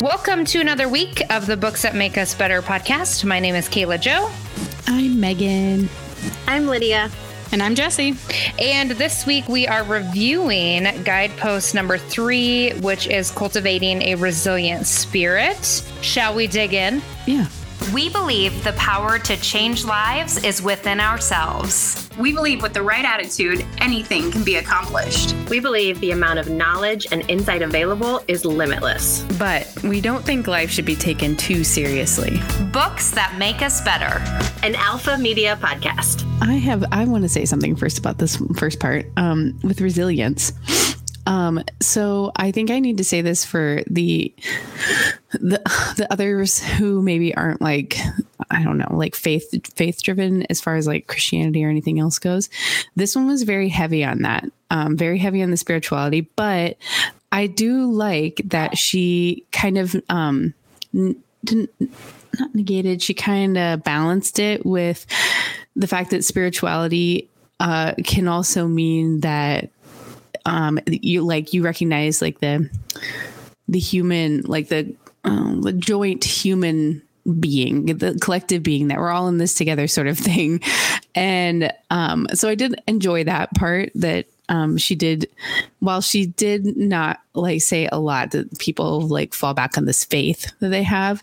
Welcome to another week of the Books That Make Us Better podcast. My name is Kayla Joe. I'm Megan. I'm Lydia. And I'm Jesse. And this week we are reviewing guidepost number three, which is cultivating a resilient spirit. Shall we dig in? Yeah. We believe the power to change lives is within ourselves. We believe with the right attitude, anything can be accomplished. We believe the amount of knowledge and insight available is limitless. But we don't think life should be taken too seriously. Books that make us better. An Alpha Media podcast. I have I want to say something first about this first part um, with resilience. Um, so I think I need to say this for the the the others who maybe aren't like I don't know, like faith faith driven as far as like Christianity or anything else goes. This one was very heavy on that, um, very heavy on the spirituality. But I do like that she kind of um, didn't not negated. She kind of balanced it with the fact that spirituality uh, can also mean that um you like you recognize like the the human like the um, the joint human being the collective being that we're all in this together sort of thing. And um so i did enjoy that part that um she did while she did not like say a lot that people like fall back on this faith that they have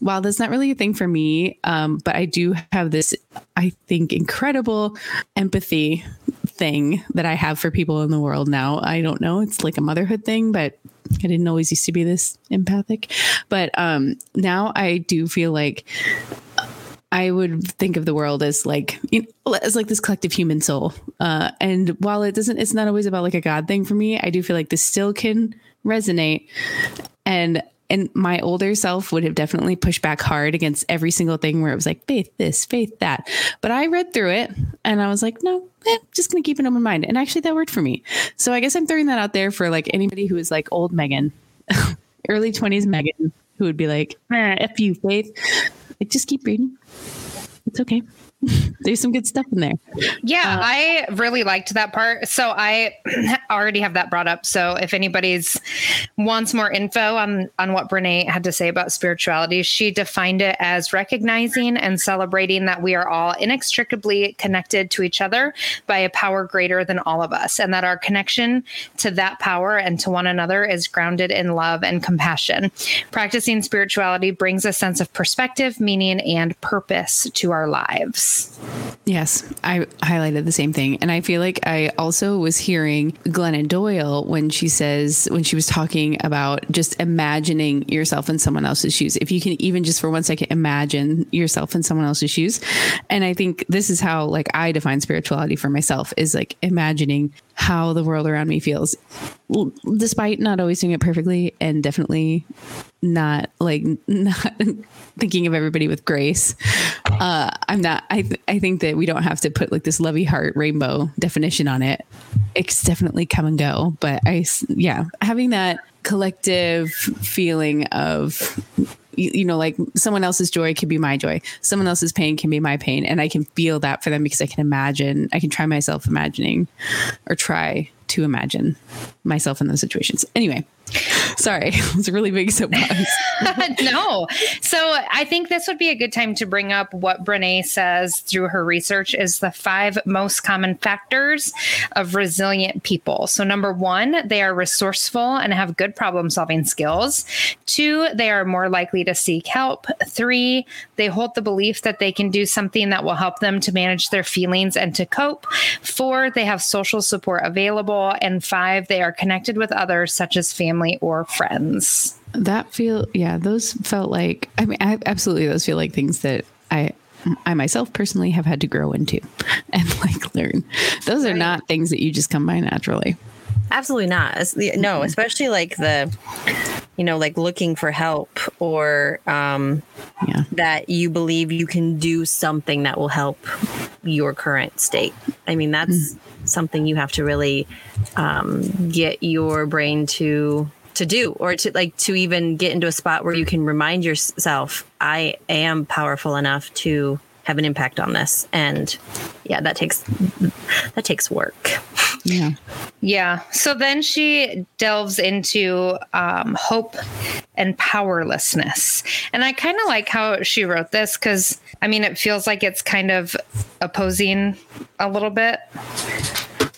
while that's not really a thing for me um but i do have this i think incredible empathy thing that I have for people in the world now. I don't know. It's like a motherhood thing, but I didn't always used to be this empathic. But um, now I do feel like I would think of the world as like you know, as like this collective human soul. Uh, and while it doesn't, it's not always about like a God thing for me. I do feel like this still can resonate. And and my older self would have definitely pushed back hard against every single thing where it was like faith this, faith that. But I read through it and I was like, no, eh, just gonna keep an open mind. And actually, that worked for me. So I guess I'm throwing that out there for like anybody who is like old Megan, early 20s Megan, who would be like, eh, F you, faith. Like, just keep reading. It's okay. There's some good stuff in there. Yeah, uh, I really liked that part. So I already have that brought up. So if anybody's wants more info on on what Brene had to say about spirituality, she defined it as recognizing and celebrating that we are all inextricably connected to each other by a power greater than all of us, and that our connection to that power and to one another is grounded in love and compassion. Practicing spirituality brings a sense of perspective, meaning, and purpose to our lives. Yes, I highlighted the same thing. And I feel like I also was hearing Glennon Doyle when she says, when she was talking about just imagining yourself in someone else's shoes. If you can even just for one second imagine yourself in someone else's shoes. And I think this is how like I define spirituality for myself is like imagining how the world around me feels, despite not always doing it perfectly and definitely not like not thinking of everybody with grace. Uh, I'm not. I th- I think that we don't have to put like this lovey heart rainbow definition on it. It's definitely come and go, but I yeah having that collective feeling of you, you, know, like someone else's joy can be my joy, someone else's pain can be my pain, and I can feel that for them because I can imagine, I can try myself imagining, or try to imagine myself in those situations. Anyway, Sorry, it was a really big soapbox. no. So I think this would be a good time to bring up what Brene says through her research is the five most common factors of resilient people. So number one, they are resourceful and have good problem solving skills. Two, they are more likely to seek help. Three, they hold the belief that they can do something that will help them to manage their feelings and to cope. Four, they have social support available. And five, they are connected with others such as family family or friends. That feel yeah, those felt like I mean I, absolutely those feel like things that I I myself personally have had to grow into and like learn. Those are not things that you just come by naturally. Absolutely not. No, especially like the, you know, like looking for help or um, yeah. that you believe you can do something that will help your current state. I mean, that's mm. something you have to really um, get your brain to to do or to like to even get into a spot where you can remind yourself i am powerful enough to have an impact on this and yeah that takes that takes work Yeah. Yeah. So then she delves into um, hope and powerlessness. And I kind of like how she wrote this because, I mean, it feels like it's kind of opposing a little bit.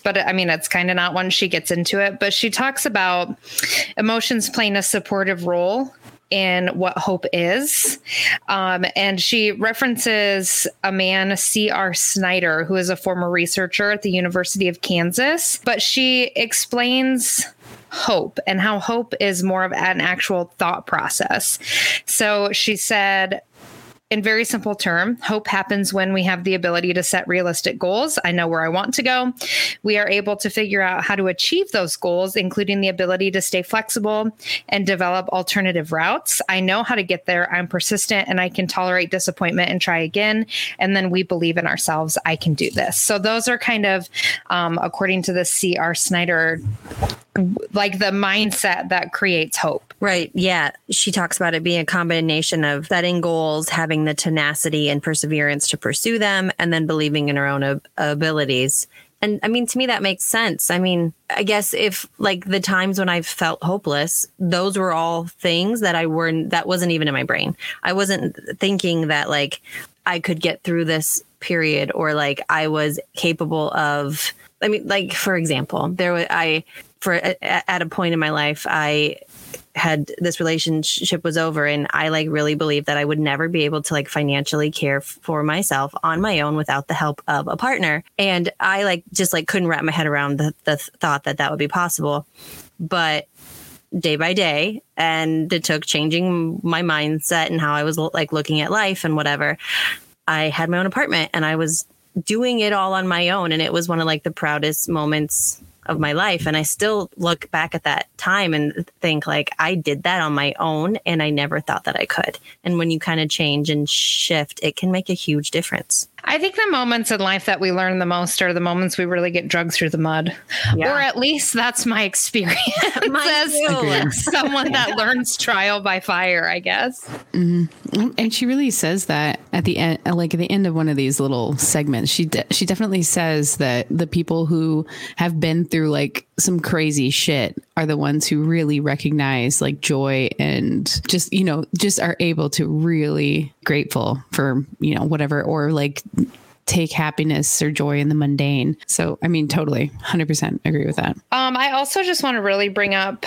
But I mean, it's kind of not when she gets into it. But she talks about emotions playing a supportive role in what hope is. Um, and she references a man, C.R. Snyder, who is a former researcher at the University of Kansas. But she explains hope and how hope is more of an actual thought process. So she said, in very simple term, hope happens when we have the ability to set realistic goals. I know where I want to go. We are able to figure out how to achieve those goals, including the ability to stay flexible and develop alternative routes. I know how to get there. I'm persistent and I can tolerate disappointment and try again. And then we believe in ourselves. I can do this. So those are kind of, um, according to the C.R. Snyder like the mindset that creates hope. Right. Yeah. She talks about it being a combination of setting goals, having the tenacity and perseverance to pursue them, and then believing in her own ab- abilities. And I mean, to me, that makes sense. I mean, I guess if like the times when I felt hopeless, those were all things that I weren't, that wasn't even in my brain. I wasn't thinking that like I could get through this period or like I was capable of, I mean, like for example, there was, I, for at a point in my life, I had this relationship was over and I like really believed that I would never be able to like financially care for myself on my own without the help of a partner. And I like just like couldn't wrap my head around the, the thought that that would be possible. But day by day and it took changing my mindset and how I was like looking at life and whatever. I had my own apartment and I was doing it all on my own and it was one of like the proudest moments of my life. And I still look back at that time and think like I did that on my own and I never thought that I could. And when you kind of change and shift, it can make a huge difference. I think the moments in life that we learn the most are the moments we really get drugged through the mud. Yeah. Or at least that's my experience as someone that learns trial by fire, I guess. Mm-hmm. And she really says that at the end, like at the end of one of these little segments, she de- she definitely says that the people who have been through like some crazy shit are the ones who really recognize like joy and just you know just are able to really grateful for you know whatever or like take happiness or joy in the mundane. So, I mean, totally 100% agree with that. Um, I also just want to really bring up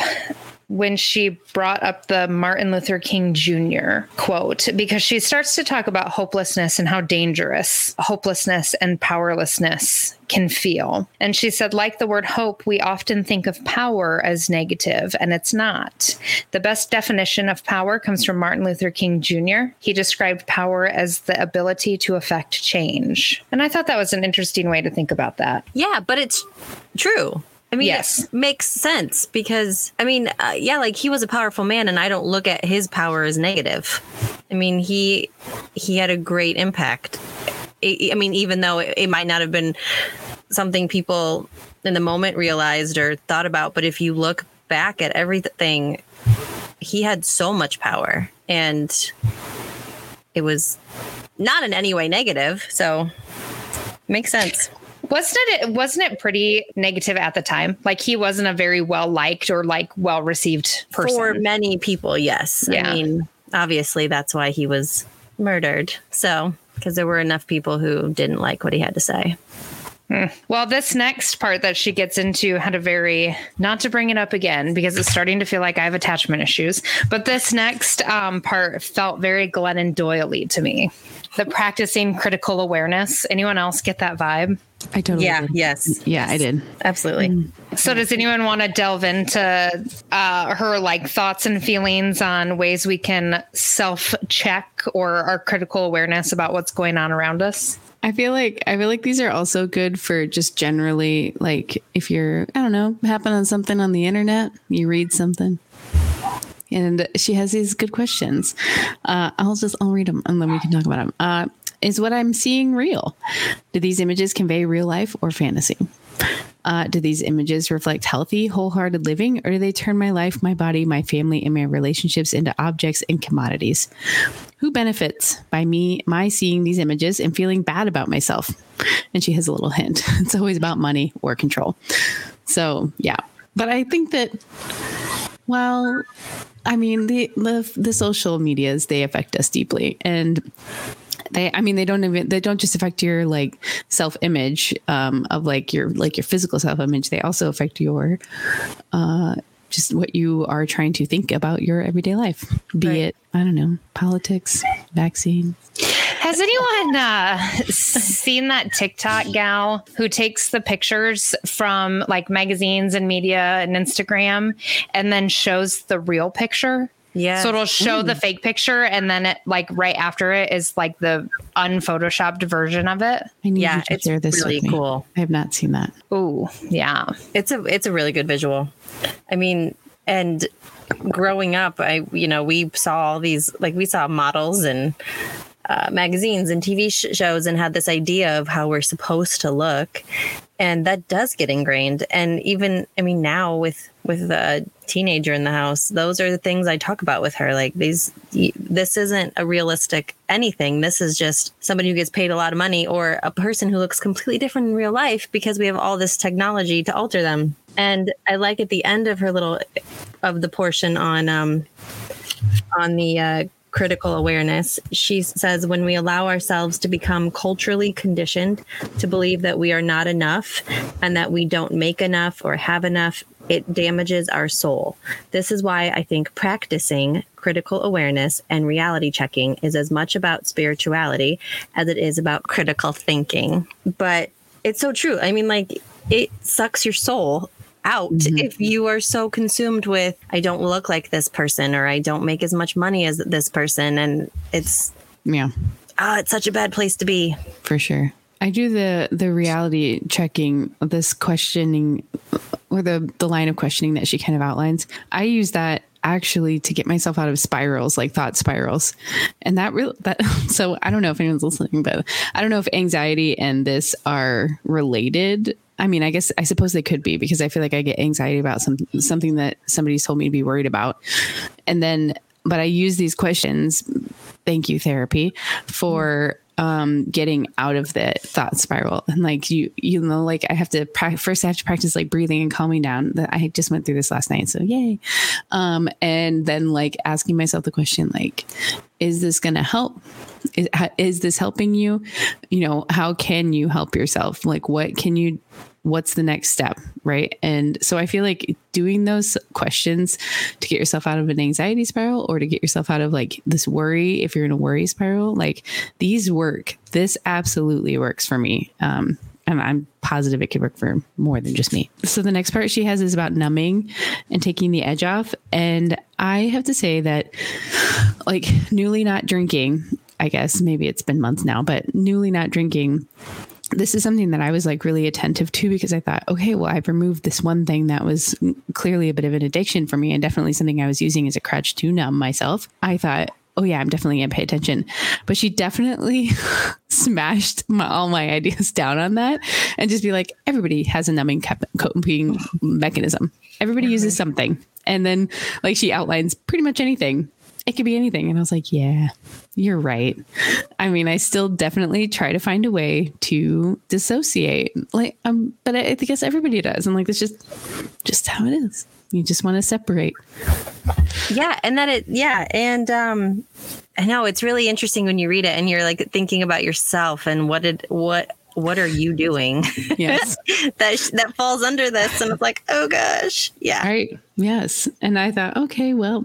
when she brought up the Martin Luther King Jr. quote, because she starts to talk about hopelessness and how dangerous hopelessness and powerlessness can feel. And she said, like the word hope, we often think of power as negative, and it's not. The best definition of power comes from Martin Luther King Jr. He described power as the ability to affect change. And I thought that was an interesting way to think about that. Yeah, but it's true. I mean, yes. it makes sense because, I mean, uh, yeah, like he was a powerful man, and I don't look at his power as negative. I mean, he he had a great impact. I mean, even though it might not have been something people in the moment realized or thought about, but if you look back at everything, he had so much power, and it was not in any way negative. So, makes sense wasn't it wasn't it pretty negative at the time like he wasn't a very well liked or like well received person for many people yes yeah. i mean obviously that's why he was murdered so because there were enough people who didn't like what he had to say hmm. well, this next part that she gets into had a very, not to bring it up again because it's starting to feel like I have attachment issues, but this next um, part felt very Glennon Doyle to me. The practicing critical awareness. Anyone else get that vibe? I totally yeah did. yes yeah I did absolutely. So does anyone want to delve into uh, her like thoughts and feelings on ways we can self check or our critical awareness about what's going on around us? I feel like I feel like these are also good for just generally like if you're I don't know happen on something on the internet you read something and she has these good questions. Uh, I'll just I'll read them and then we can talk about them. Uh, is what I'm seeing real? Do these images convey real life or fantasy? Uh, do these images reflect healthy, wholehearted living, or do they turn my life, my body, my family, and my relationships into objects and commodities? Who benefits by me, my seeing these images and feeling bad about myself? And she has a little hint. It's always about money or control. So, yeah. But I think that, well, I mean, the, the, the social medias, they affect us deeply. And they i mean they don't even they don't just affect your like self image um of like your like your physical self image they also affect your uh just what you are trying to think about your everyday life be right. it i don't know politics vaccine has anyone uh, seen that TikTok gal who takes the pictures from like magazines and media and Instagram and then shows the real picture? Yeah. So it'll show mm. the fake picture and then it like right after it is like the unphotoshopped version of it. I need yeah, it's share this really cool. I have not seen that. Oh, yeah. It's a it's a really good visual. I mean, and growing up, I you know, we saw all these like we saw models and uh, magazines and TV sh- shows and had this idea of how we're supposed to look, and that does get ingrained. And even, I mean, now with with a teenager in the house, those are the things I talk about with her. Like these, this isn't a realistic anything. This is just somebody who gets paid a lot of money or a person who looks completely different in real life because we have all this technology to alter them. And I like at the end of her little of the portion on um on the uh, critical awareness. She says, when we allow ourselves to become culturally conditioned to believe that we are not enough and that we don't make enough or have enough, it damages our soul. This is why I think practicing critical awareness and reality checking is as much about spirituality as it is about critical thinking. But it's so true. I mean, like, it sucks your soul out mm-hmm. if you are so consumed with I don't look like this person or I don't make as much money as this person and it's yeah. Oh, it's such a bad place to be. For sure. I do the the reality checking, this questioning or the the line of questioning that she kind of outlines. I use that actually to get myself out of spirals like thought spirals and that really that so i don't know if anyone's listening but i don't know if anxiety and this are related I mean, I guess I suppose they could be because I feel like I get anxiety about some something that somebody's told me to be worried about. And then but I use these questions, thank you therapy, for um, getting out of the thought spiral. And like you, you know, like I have to pra- first I have to practice like breathing and calming down. That I just went through this last night, so yay. Um, and then like asking myself the question, like, is this going to help? Is, is this helping you? You know, how can you help yourself? Like, what can you what's the next step right and so i feel like doing those questions to get yourself out of an anxiety spiral or to get yourself out of like this worry if you're in a worry spiral like these work this absolutely works for me um and I'm positive it could work for more than just me. So the next part she has is about numbing and taking the edge off. And I have to say that, like, newly not drinking, I guess maybe it's been months now, but newly not drinking this is something that I was like really attentive to because I thought, okay, well, I've removed this one thing that was clearly a bit of an addiction for me and definitely something I was using as a crutch to numb myself. I thought, oh yeah, I'm definitely gonna pay attention. But she definitely smashed my, all my ideas down on that and just be like, everybody has a numbing coping mechanism. Everybody uses something. And then like she outlines pretty much anything it could be anything. And I was like, yeah, you're right. I mean, I still definitely try to find a way to dissociate. Like, um, but I, I guess everybody does. And like, it's just, just how it is. You just want to separate. Yeah. And that it, yeah. And, um, I know it's really interesting when you read it and you're like thinking about yourself and what did, what, what are you doing? Yes. that sh- that falls under this and it's like, oh gosh. Yeah. Right. Yes. And I thought, okay, well,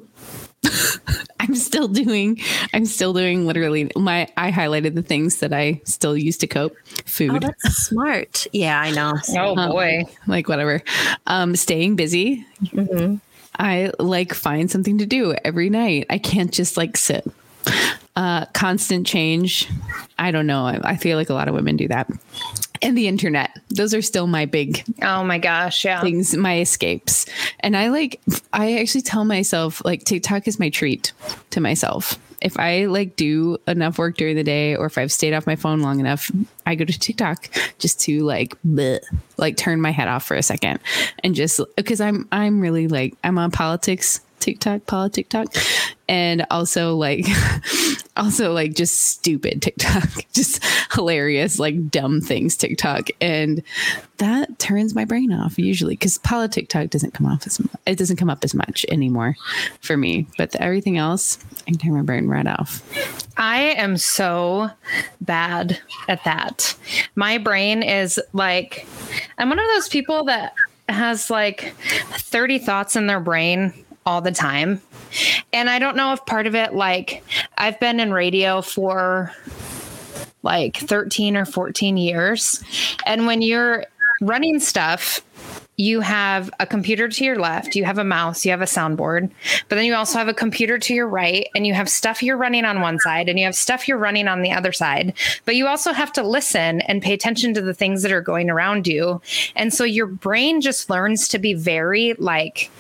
I'm still doing I'm still doing literally my I highlighted the things that I still use to cope. Food. Oh, that's smart. Yeah, I know. Oh um, boy. Like whatever. Um staying busy. Mm-hmm. I like find something to do every night. I can't just like sit. Uh constant change. I don't know. I, I feel like a lot of women do that and the internet. Those are still my big oh my gosh, yeah. Things my escapes. And I like I actually tell myself like TikTok is my treat to myself. If I like do enough work during the day or if I've stayed off my phone long enough, I go to TikTok just to like bleh, like turn my head off for a second and just because I'm I'm really like I'm on politics TikTok, politics talk, and also like also like just stupid TikTok, just hilarious, like dumb things TikTok. And that turns my brain off usually because Paula TikTok doesn't come off as it doesn't come up as much anymore for me. But the, everything else, I can turn my brain right off. I am so bad at that. My brain is like, I'm one of those people that has like 30 thoughts in their brain all the time. And I don't know if part of it, like, I've been in radio for like 13 or 14 years. And when you're running stuff, you have a computer to your left, you have a mouse, you have a soundboard, but then you also have a computer to your right, and you have stuff you're running on one side, and you have stuff you're running on the other side. But you also have to listen and pay attention to the things that are going around you. And so your brain just learns to be very like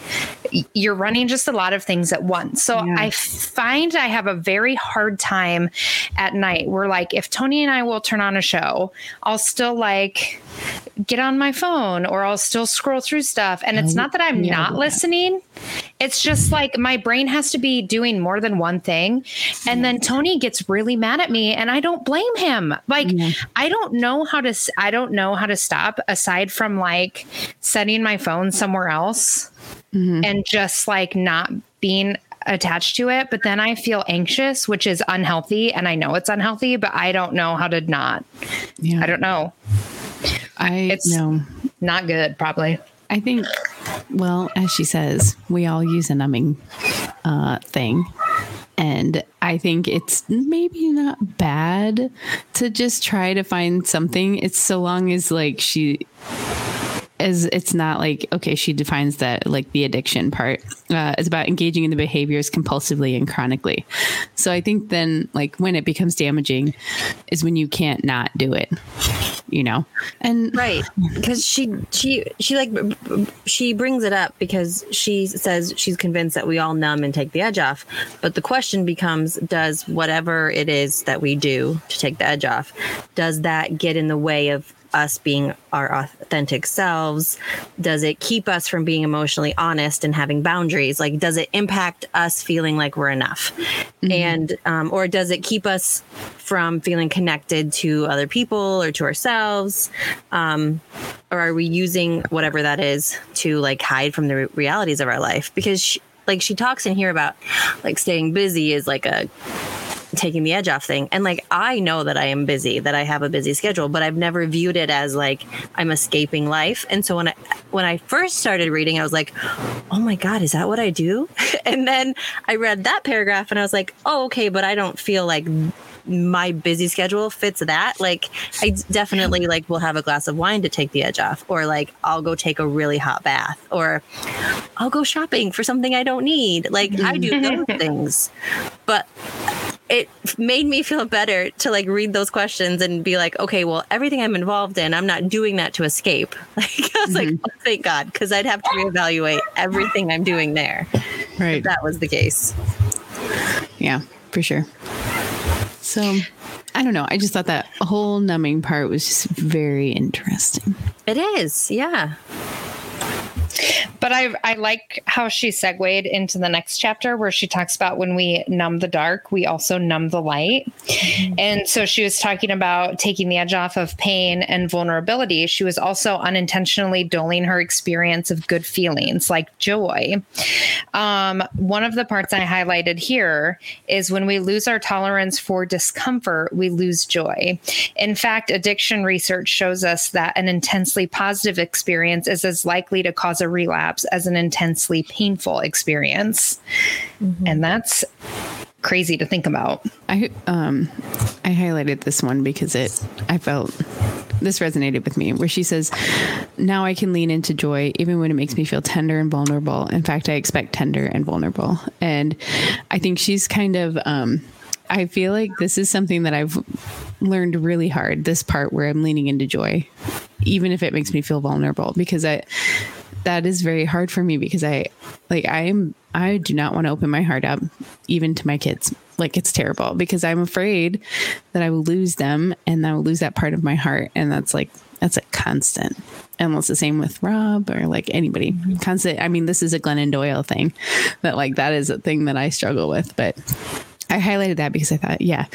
you're running just a lot of things at once. So yeah. I find I have a very hard time at night where, like, if Tony and I will turn on a show, I'll still like get on my phone or I'll still scroll through stuff. And it's not that I'm yeah, not listening. It's just like my brain has to be doing more than one thing. And then Tony gets really mad at me and I don't blame him. Like yeah. I don't know how to I don't know how to stop aside from like setting my phone somewhere else mm-hmm. and just like not being attached to it but then i feel anxious which is unhealthy and i know it's unhealthy but i don't know how to not yeah. i don't know I it's know not good, probably. I think, well, as she says, we all use a numbing uh, thing. And I think it's maybe not bad to just try to find something. It's so long as like she as it's not like okay she defines that like the addiction part uh, is about engaging in the behaviors compulsively and chronically. So i think then like when it becomes damaging is when you can't not do it you know? And right because she she she like she brings it up because she says she's convinced that we all numb and take the edge off. But the question becomes does whatever it is that we do to take the edge off does that get in the way of us being our authentic selves? Does it keep us from being emotionally honest and having boundaries? Like, does it impact us feeling like we're enough? Mm-hmm. And, um, or does it keep us from feeling connected to other people or to ourselves? Um, or are we using whatever that is to like hide from the re- realities of our life? Because, she, like, she talks in here about like staying busy is like a, taking the edge off thing. And like I know that I am busy, that I have a busy schedule, but I've never viewed it as like I'm escaping life. And so when I when I first started reading, I was like, "Oh my god, is that what I do?" and then I read that paragraph and I was like, "Oh, okay, but I don't feel like my busy schedule fits that like i definitely like will have a glass of wine to take the edge off or like i'll go take a really hot bath or i'll go shopping for something i don't need like i do mm-hmm. those things but it made me feel better to like read those questions and be like, okay, well, everything I'm involved in, I'm not doing that to escape. Like I was mm-hmm. like, oh, thank God, because I'd have to reevaluate everything I'm doing there. Right. that was the case. Yeah, for sure. So I don't know. I just thought that whole numbing part was just very interesting. It is, yeah. But I I like how she segued into the next chapter where she talks about when we numb the dark, we also numb the light. Mm-hmm. And so she was talking about taking the edge off of pain and vulnerability. She was also unintentionally dulling her experience of good feelings like joy. Um, one of the parts I highlighted here is when we lose our tolerance for discomfort, we lose joy. In fact, addiction research shows us that an intensely positive experience is as likely to cause a relapse as an intensely painful experience. Mm-hmm. And that's crazy to think about. I um I highlighted this one because it I felt this resonated with me where she says now I can lean into joy even when it makes me feel tender and vulnerable. In fact, I expect tender and vulnerable. And I think she's kind of um I feel like this is something that I've learned really hard this part where I'm leaning into joy even if it makes me feel vulnerable because I that is very hard for me because I like I am I do not want to open my heart up even to my kids. Like it's terrible because I'm afraid that I will lose them and I will lose that part of my heart and that's like that's a constant. And it's the same with Rob or like anybody. Mm-hmm. Constant I mean this is a Glennon Doyle thing that like that is a thing that I struggle with, but I I highlighted that because I thought, yeah,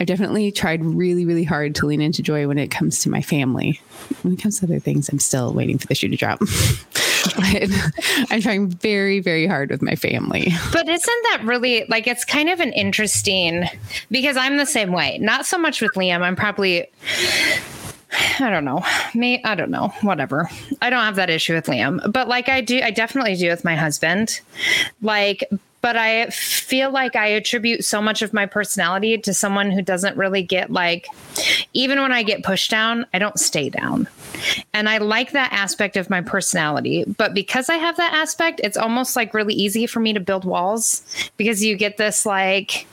I've definitely tried really, really hard to lean into joy when it comes to my family. When it comes to other things, I'm still waiting for the shoe to drop. I'm trying very, very hard with my family. But isn't that really like it's kind of an interesting because I'm the same way. Not so much with Liam. I'm probably I don't know. Me, I don't know. Whatever. I don't have that issue with Liam, but like I do, I definitely do with my husband. Like, but I feel like I attribute so much of my personality to someone who doesn't really get like, even when I get pushed down, I don't stay down. And I like that aspect of my personality. But because I have that aspect, it's almost like really easy for me to build walls because you get this like,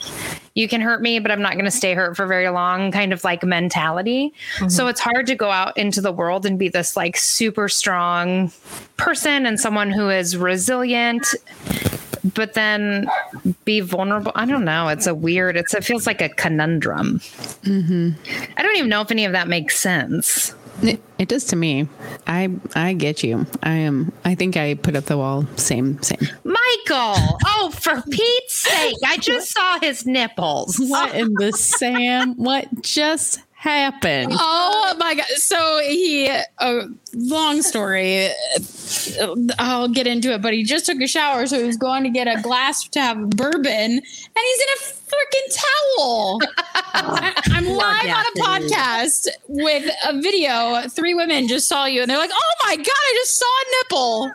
you can hurt me, but I'm not going to stay hurt for very long kind of like mentality. Mm-hmm. So it's hard to go out into the world and be this like super strong person and someone who is resilient but then be vulnerable. I don't know. It's a weird. It's it feels like a conundrum. Mm-hmm. I don't even know if any of that makes sense. It, it, does to me. I I get you. I am. I think I put up the wall. Same same. Michael. Oh, for Pete's sake! I just saw his nipples. What in the Sam? What just happened? Oh my god! So he, uh, long story. I'll get into it, but he just took a shower, so he was going to get a glass to have bourbon, and he's in a freaking towel. I'm live on a podcast with a video. Three women just saw you, and they're like, "Oh my god, I just saw a nipple."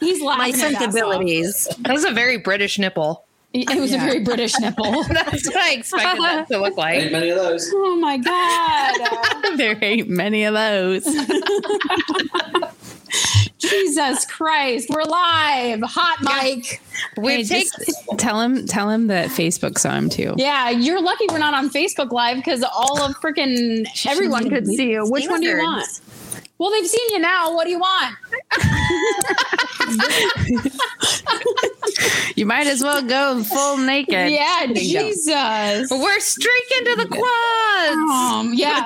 he's laughing. My sensibilities. That was a very British nipple. It was yeah. a very British nipple. That's what I expected that to look like. Ain't many of those. Oh my god. there ain't many of those. Jesus Christ, we're live. Hot mic. We take tell him tell him that Facebook saw him too. Yeah, you're lucky we're not on Facebook live because all of freaking everyone could see you. Which one do you want? Well, they've seen you now. What do you want? you might as well go full naked. Yeah, Jesus. We're streaking to the quads. Um, yeah.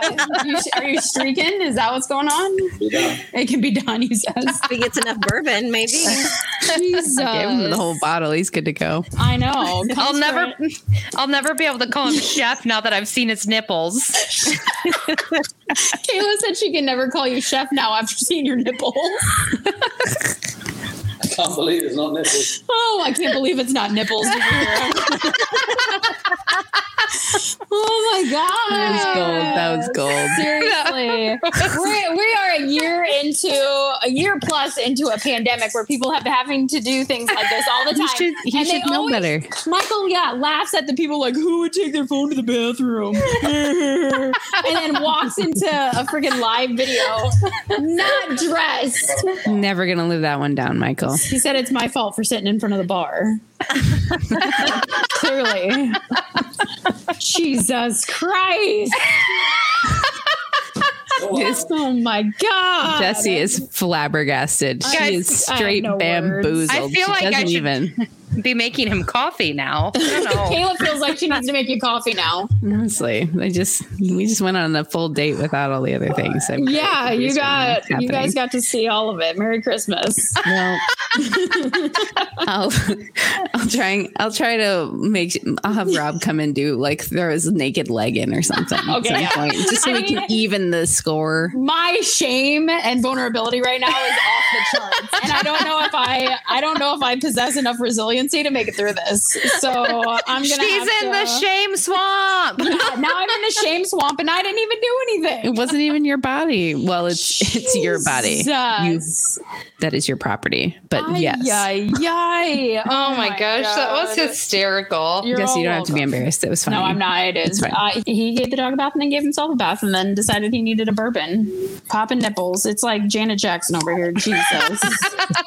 are you streaking? Is that what's going on? It can be done, he says. If he gets enough bourbon, maybe. Jesus. Give him the whole bottle. He's good to go. I know. I'll never I'll never be able to call him chef now that I've seen his nipples. Kayla said she can never call you chef now after seeing your nipples. I can't believe it's not nipples. Oh, I can't believe it's not nipples. oh my god, that was gold. That was gold. Seriously, We're, we are a year into a year plus into a pandemic where people have been having to do things like this all the time. You should, you and should know always, better. Michael, yeah, laughs at the people like who would take their phone to the bathroom, and then walks into a freaking live video, not dressed. Never gonna live that one down, Michael. He said it's my fault for sitting in front of the bar. Clearly. Jesus Christ. oh my god. Jesse is flabbergasted. She is straight bamboozled. I feel she like I should, even be making him coffee now. Kayla feels like she needs to make you coffee now. Honestly, they just we just went on a full date without all the other things. I'm yeah, you got you guys got to see all of it. Merry Christmas. Well, I'll I'll try I'll try to make I'll have Rob come and do like throw his naked leg in or something. Okay, yeah. point, just so I we mean, can even the score. My shame and vulnerability right now is off the charts, and I don't know if I I don't know if I possess enough resilience to make it through this. So I'm gonna. She's in to, the shame swamp. Yeah, now I'm in the shame swamp, and I didn't even do anything. It wasn't even your body. Well, it's Jesus. it's your body. You, that is your property. But ay, yes. Yay, yay. Oh, oh my, gosh, God. that was hysterical. You're Guess you don't welcome. have to be embarrassed. It was funny. No, I'm not. It is. Uh, he gave the dog a bath and then gave himself a bath and then decided he needed a bourbon. Popping nipples. It's like Janet Jackson over here. Jesus.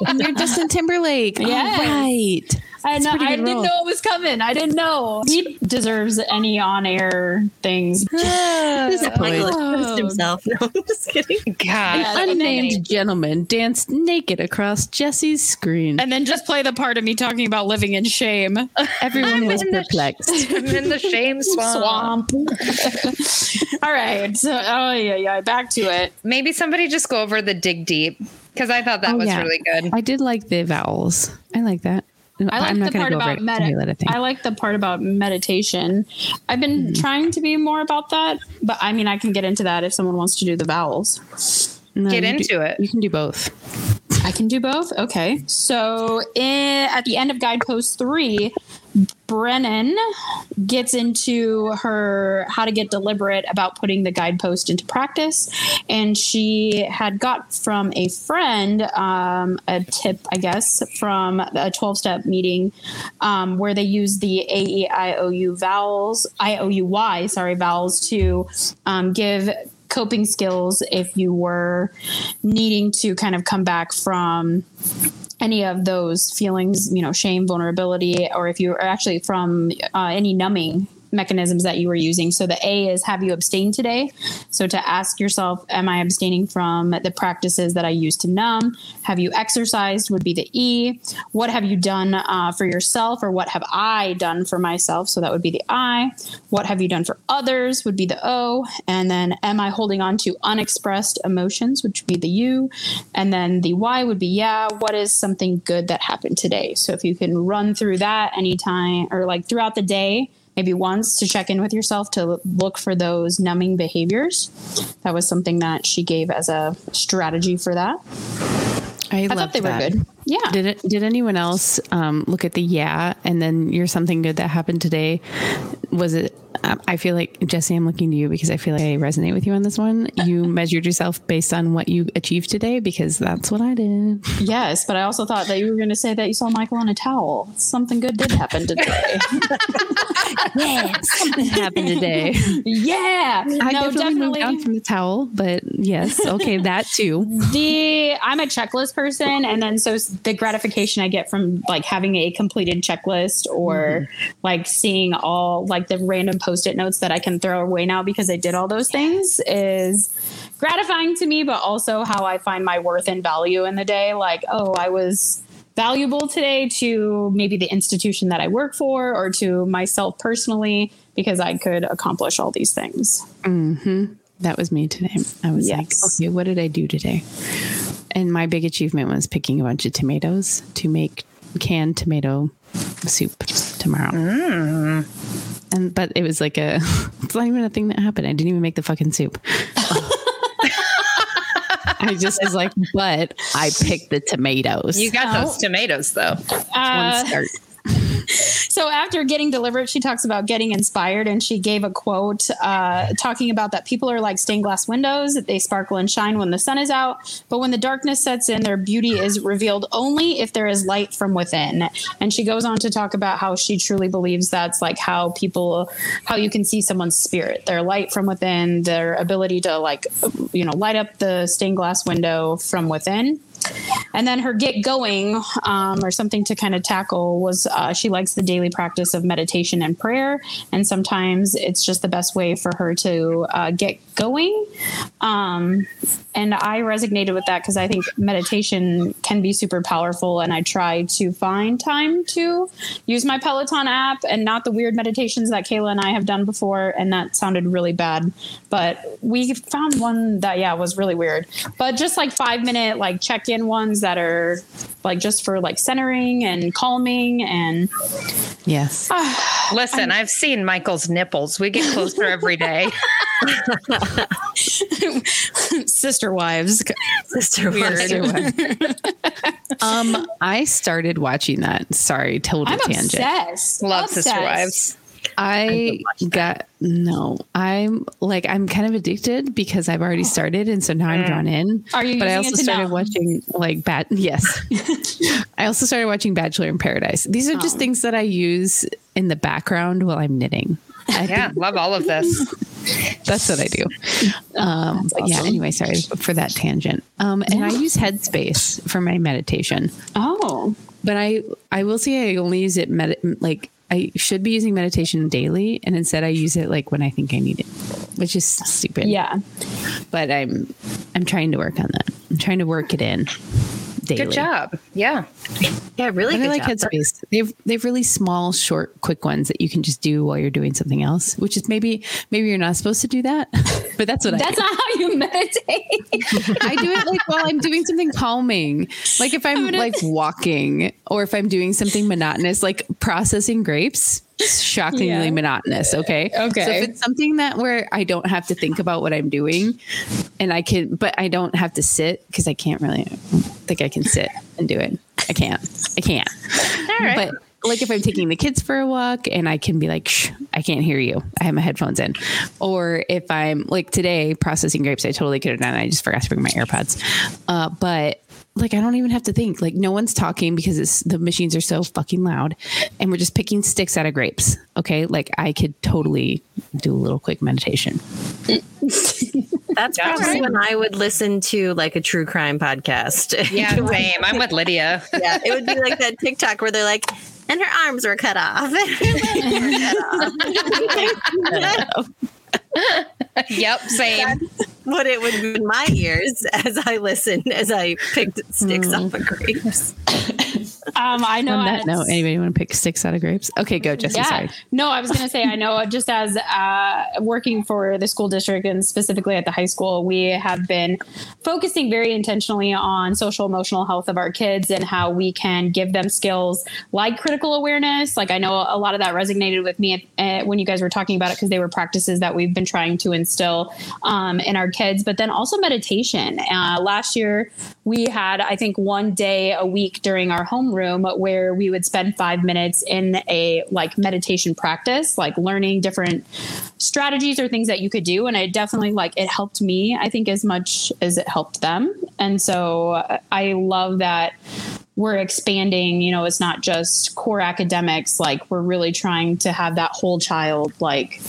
You're Justin Timberlake. Yeah. Right. I, know, I didn't know it was coming. I didn't know. He deserves any on air things. Michael oh. himself. No, I'm just kidding. God. An unnamed gentleman danced naked across Jesse's screen. And then just play the part of me talking about living in shame. Everyone was perplexed. I'm in the shame swamp. swamp. All right. So, oh, yeah, yeah. Back to it. Maybe somebody just go over the dig deep because I thought that oh, was yeah. really good. I did like the vowels. I like that I like I'm not the part go about it. medi- Every little thing. I like the part about meditation. I've been mm-hmm. trying to be more about that, but I mean, I can get into that if someone wants to do the vowels. No, Get you do- into it. You can do both. I can do both. Okay. So in, at the end of guidepost three, Brene gets into her how to get deliberate about putting the guidepost into practice. And she had got from a friend um, a tip, I guess, from a 12 step meeting um, where they use the A E I O U vowels, I O U Y, sorry, vowels to um, give coping skills if you were needing to kind of come back from any of those feelings, you know, shame, vulnerability, or if you are actually from uh, any numbing mechanisms that you were using. So the A is have you abstained today? So to ask yourself, am I abstaining from the practices that I use to numb? Have you exercised would be the E. What have you done uh, for yourself or what have I done for myself? So that would be the I. What have you done for others would be the O. And then am I holding on to unexpressed emotions, which would be the U. And then the Y would be yeah, what is something good that happened today? So if you can run through that anytime or like throughout the day, maybe once to check in with yourself to look for those numbing behaviors. That was something that she gave as a strategy for that. I, I thought they that. were good. Yeah. Did it? Did anyone else um, look at the yeah and then you're something good that happened today? Was it? Um, I feel like Jesse, I'm looking to you because I feel like I resonate with you on this one. You measured yourself based on what you achieved today because that's what I did. Yes, but I also thought that you were going to say that you saw Michael on a towel. Something good did happen today. Yeah, something happened today. yeah. I no, definitely, moved definitely. on from the towel, but yes, okay, that too. the I'm a checklist person, and then so the gratification I get from like having a completed checklist or like seeing all like the random post-it notes that I can throw away now because I did all those things is gratifying to me, but also how I find my worth and value in the day. Like, oh, I was valuable today to maybe the institution that I work for or to myself personally because I could accomplish all these things. Mm-hmm. That was me today. I was Yes. like, okay, what did I do today? And my big achievement was picking a bunch of tomatoes to make canned tomato soup tomorrow. Mm. And but it was like a it's not even a thing that happened. I didn't even make the fucking soup. I just was like, but I picked the tomatoes. You got those tomatoes though. Uh, one start. So after getting delivered, she talks about getting inspired, and she gave a quote uh, talking about that people are like stained glass windows; they sparkle and shine when the sun is out, but when the darkness sets in, their beauty is revealed only if there is light from within. And she goes on to talk about how she truly believes that's like how people, how you can see someone's spirit, their light from within, their ability to like, you know, light up the stained glass window from within. And then her get going, um, or something to kind of tackle, was uh, she likes the daily practice of meditation and prayer. And sometimes it's just the best way for her to uh, get going. Um, and I resonated with that because I think meditation can be super powerful. And I try to find time to use my Peloton app and not the weird meditations that Kayla and I have done before. And that sounded really bad. But we found one that, yeah, was really weird. But just like five minute, like check in ones that are like just for like centering and calming. And Yes. Listen, I've seen Michael's nipples. We get closer every day. sister wives. Sister Weird. Um, I started watching that. Sorry, total I'm tangent. obsessed. Love Obsessed. Sister Wives. I got no. I'm like I'm kind of addicted because I've already started, and so now I'm drawn in. Are you But I also started numb? watching like bad. Yes, I also started watching Bachelor in Paradise. These are Oh. just things that I use in the background while I'm knitting. I Yeah, think love all of this. that's what I do. Um, but yeah. Anyway, sorry for that tangent. Um, and I use Headspace for my meditation. Oh, but I I will say I only use it med- like I should be using meditation daily, and instead I use it like when I think I need it, which is stupid. yeah. but I'm I'm trying to work on that. I'm trying to work it in daily. Good job. Yeah. Yeah, really I good like job. Headspace. They've they've really small, short, quick ones that you can just do while you're doing something else. Which is maybe maybe you're not supposed to do that, but that's what I That's not how you meditate. I do it like while I'm doing something calming, like if I'm gonna- like walking or if I'm doing something monotonous, like processing grapes. Shockingly Yeah. monotonous. Okay. Okay. So if it's something that where I don't have to think about what I'm doing, and I can, but I don't have to sit because I can't really think I can sit and do it. I can't. I can't. All right. But like if I'm taking the kids for a walk and I can be like, Shh, I can't hear you. I have my headphones in. Or if I'm like today processing grapes, I totally could have done. it. I just forgot to bring my AirPods. Uh, but like I don't even have to think. Like no one's talking because it's the machines are so fucking loud, and we're just picking sticks out of grapes. Okay, like I could totally do a little quick meditation. That's probably when I would listen to like a true crime podcast. yeah, same. I'm with Lydia. yeah, it would be like that TikTok where they're like, and her arms were cut off. and her legs were cut off. yep, same. What it would be in my ears as I listened, as I picked sticks off of grapes. Um, I know. On that note, anybody want to pick sticks out of grapes? Okay, go, Jesse. Yeah. Sorry. No, I was going to say, I know just as uh, working for the school district and specifically at the high school, we have been focusing very intentionally on social emotional health of our kids and how we can give them skills like critical awareness. Like I know a lot of that resonated with me uh, when you guys were talking about it because they were practices that we've been trying to instill um, in our kids, but then also meditation. Uh, last year, we had, I think, one day a week during our homeroom where we would spend five minutes in a like meditation practice, like learning different strategies or things that you could do. And it definitely like it helped me, I think, as much as it helped them. And so uh, I love that we're expanding, you know, it's not just core academics, like we're really trying to have that whole child like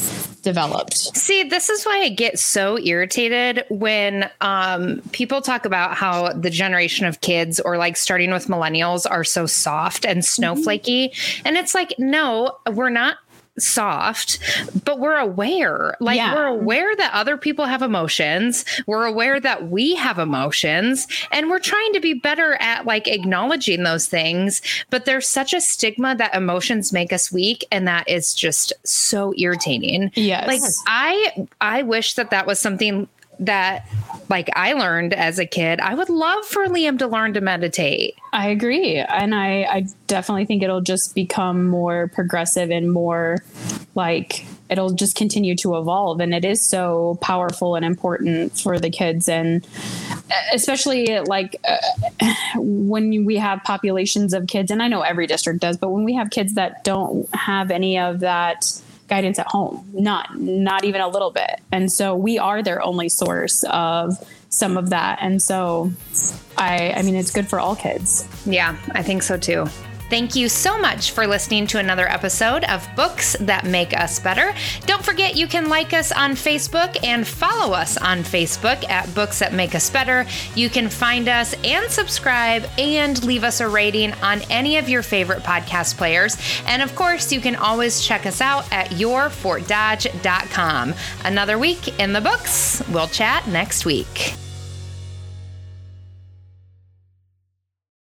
developed. See, this is why I get so irritated when um, people talk about how the generation of kids, or like starting with millennials, are so soft and snowflakey. And it's like, no, we're not soft, but we're aware. Like, Yeah. we're aware that other people have emotions. We're aware that we have emotions. And we're trying to be better at like acknowledging those things. But there's such a stigma that emotions make us weak. And that is just so irritating Yes. like i i wish that that was something that like i learned as a kid i would love for liam to learn to meditate I agree. And I, I definitely think it'll just become more progressive and more like it'll just continue to evolve. And it is so powerful and important for the kids. And especially like uh, when we have populations of kids, and I know every district does, but when we have kids that don't have any of that guidance at home, not, not even a little bit. And so we are their only source of some of that. And so I, I mean, it's good for all kids. yeah i think so too Thank you so much for listening to another episode of Books That Make Us Better. Don't forget you can like us on Facebook and follow us on Facebook at Books That Make Us Better. You can find us and subscribe and leave us a rating on any of your favorite podcast players. And of course, you can always check us out at yourfortdodge.com. Another week in the books. We'll chat next week.